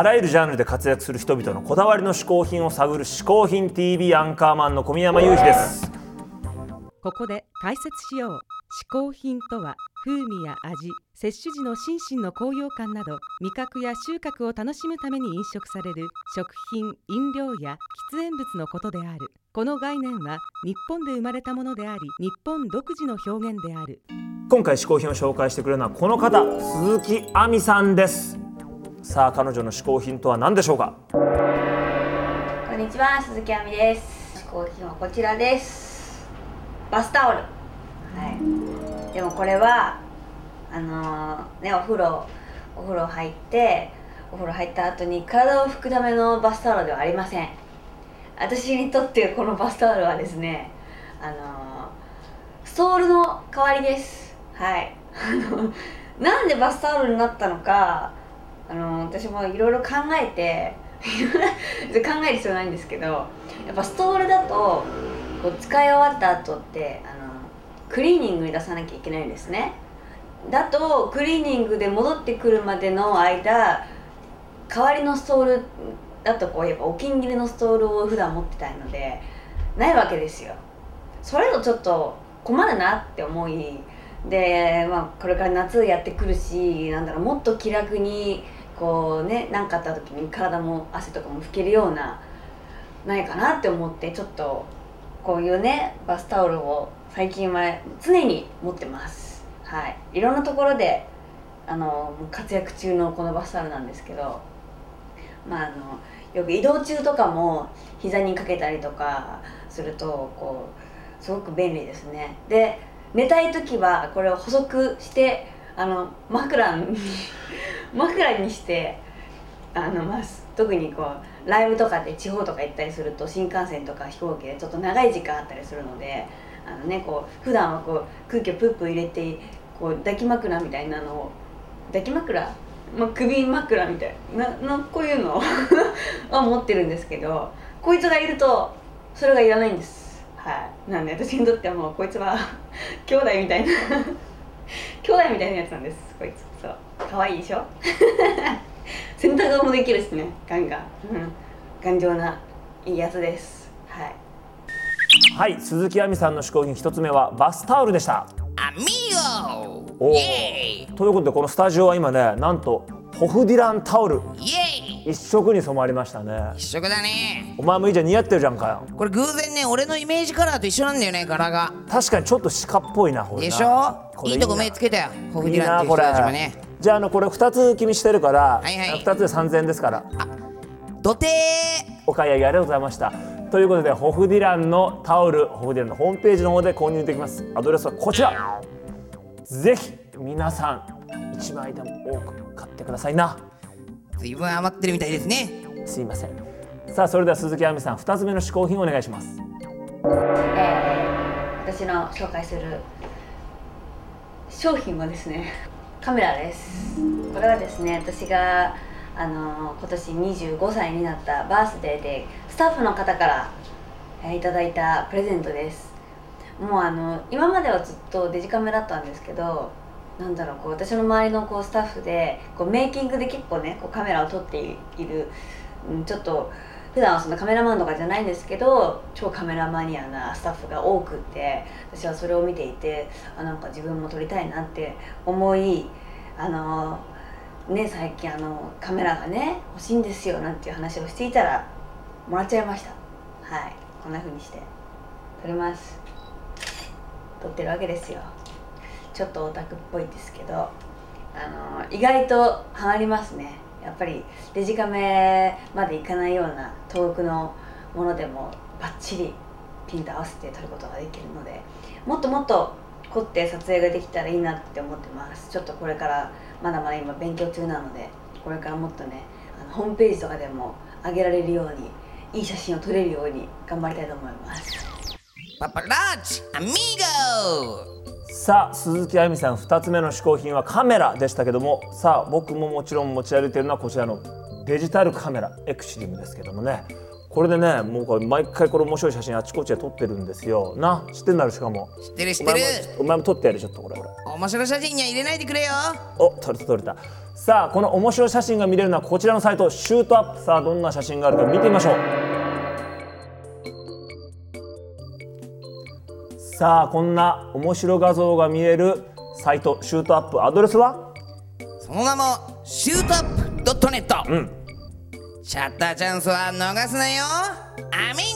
あらゆるジャンルで活躍する人々のこだわりの嗜好品を探る嗜好品 TV アンカーマンの小宮山雄二です。ここで解説しよう嗜好品とは風味や味摂取時の心身の高揚感など味覚や収穫を楽しむために飲食される食品飲料や喫煙物のことである。この概念は日本で生まれたものであり日本独自の表現である。今回嗜好品を紹介してくれるのはこの方鈴木亜美さんですさあ彼女の嗜好品とは何でしょうか？こんにちは鈴木亜美です。嗜好品はこちらです。バスタオル。はい。でもこれはあのーねお風呂お風呂入ってお風呂入った後に体を拭くためのバスタオルではありません。私にとってこのバスタオルはですねあのーストールの代わりです。はい。あのなんでバスタオルになったのかあの私もいろいろ考えて 考える必要ないんですけどやっぱストールだとこう使い終わった後ってあのクリーニングに出さなきゃいけないんですね。だとクリーニングで戻ってくるまでの間代わりのストールだとこうやっぱお気に入りのストールを普段持ってたいのでないわけですよ。それとちょっと困るなって思いで、まあ、これから夏やってくるしなんだろうもっと気楽にこうね何かあった時に体も汗とかも拭けるようなないかなって思ってちょっとこういうねバスタオルを最近は常に持ってます。はい。いろんなところであの活躍中のこのバスタオルなんですけどまああのよく移動中とかも膝にかけたりとかするとこうすごく便利ですね。で寝たい時はこれを細くしてあの枕に枕にしてあの、まあ、特にこうライブとかで地方とか行ったりすると新幹線とか飛行機でちょっと長い時間あったりするのであの、ね、こう普段はこう空気をプップー入れてこう抱き枕みたいなのを抱き枕、まあ、首枕みたいななこういうのを 持ってるんですけどこいつがいるとそれがいらないんです。はい。なんで私にとってはもうこいつは 兄弟みたいな兄弟みたいなやつなんです。こいつ。そう。可愛いでしょ？洗濯もできるしね。ガンガン、うん、頑丈ないいやつです。はい。はい。鈴木亜美さんの嗜好品。一つ目はバスタオルでした。アミーゴおー。イエーということでこのスタジオは今ねなんとホフディランタオル。イイエーイ一色に染まりましたね。一緒だね。お前もいいじゃん似合ってるじゃんかよ。これ偶然ね俺のイメージカラーと一緒なんだよね柄が。確かにちょっと鹿っぽいなこれな。でしょ？いいとこな目つけたよホフいディランっていう人たちもね。じゃああのこれ2つ君してるから、はいはい。2つで3000円ですから。土手。お買い上げありがとうございました。ということでホフディランのタオルホフディランのホームページの方で購入できます。アドレスはこちら。ぜひ皆さん1枚でも多く買ってくださいな随分余ってるみたいですね。すいません。さあそれでは鈴木亜美さん2つ目の嗜好品お願いします。えー私の紹介する商品はですねカメラです。これはですね私があの今年25歳になったバースデーでスタッフの方から、えーいただいたプレゼントです。もうあの今まではずっとデジカメだったんですけどなんだろうこう私の周りのこうスタッフでこうメイキングで結構ねこうカメラを撮っている、うん、ちょっと普段はそんなカメラマンとかじゃないんですけど超カメラマニアなスタッフが多くって私はそれを見ていてあなんか自分も撮りたいなって思いあのね最近あのカメラがね欲しいんですよなんていう話をしていたらもらっちゃいました。はい。こんな風にして撮ります。撮ってるわけですよ。ちょっとオタクっぽいですけどあの意外とハマりますね。やっぱりデジカメまでいかないような遠くのものでもバッチリピンと合わせて撮ることができるのでもっともっと凝って撮影ができたらいいなって思ってます。ちょっとこれからまだまだ今勉強中なのでこれからもっとねあのホームページとかでも上げられるようにいい写真を撮れるように頑張りたいと思います。パパラッチアミーゴさあ鈴木亜美さん2つ目の嗜好品はカメラでしたけどもさあ僕ももちろん持ち歩いているのはこちらのデジタルカメラエクシリムですけどもね。これでねもう毎回これ面白い写真あちこちで撮ってるんですよ。な知ってんだろしかも。知ってる知ってる。もお前も撮ってやるちょっとこれ。これ面白写真には入れないでくれよ。お撮れた撮れた。さあこの面白い写真が見れるのはこちらのサイトシュートアップさあどんな写真があるか見てみましょうさあこんな面白画像が見れるサイトシュートアップアドレスは？その名もシュートアップドットネット。うん。シャッターチャンスは逃すなよアミ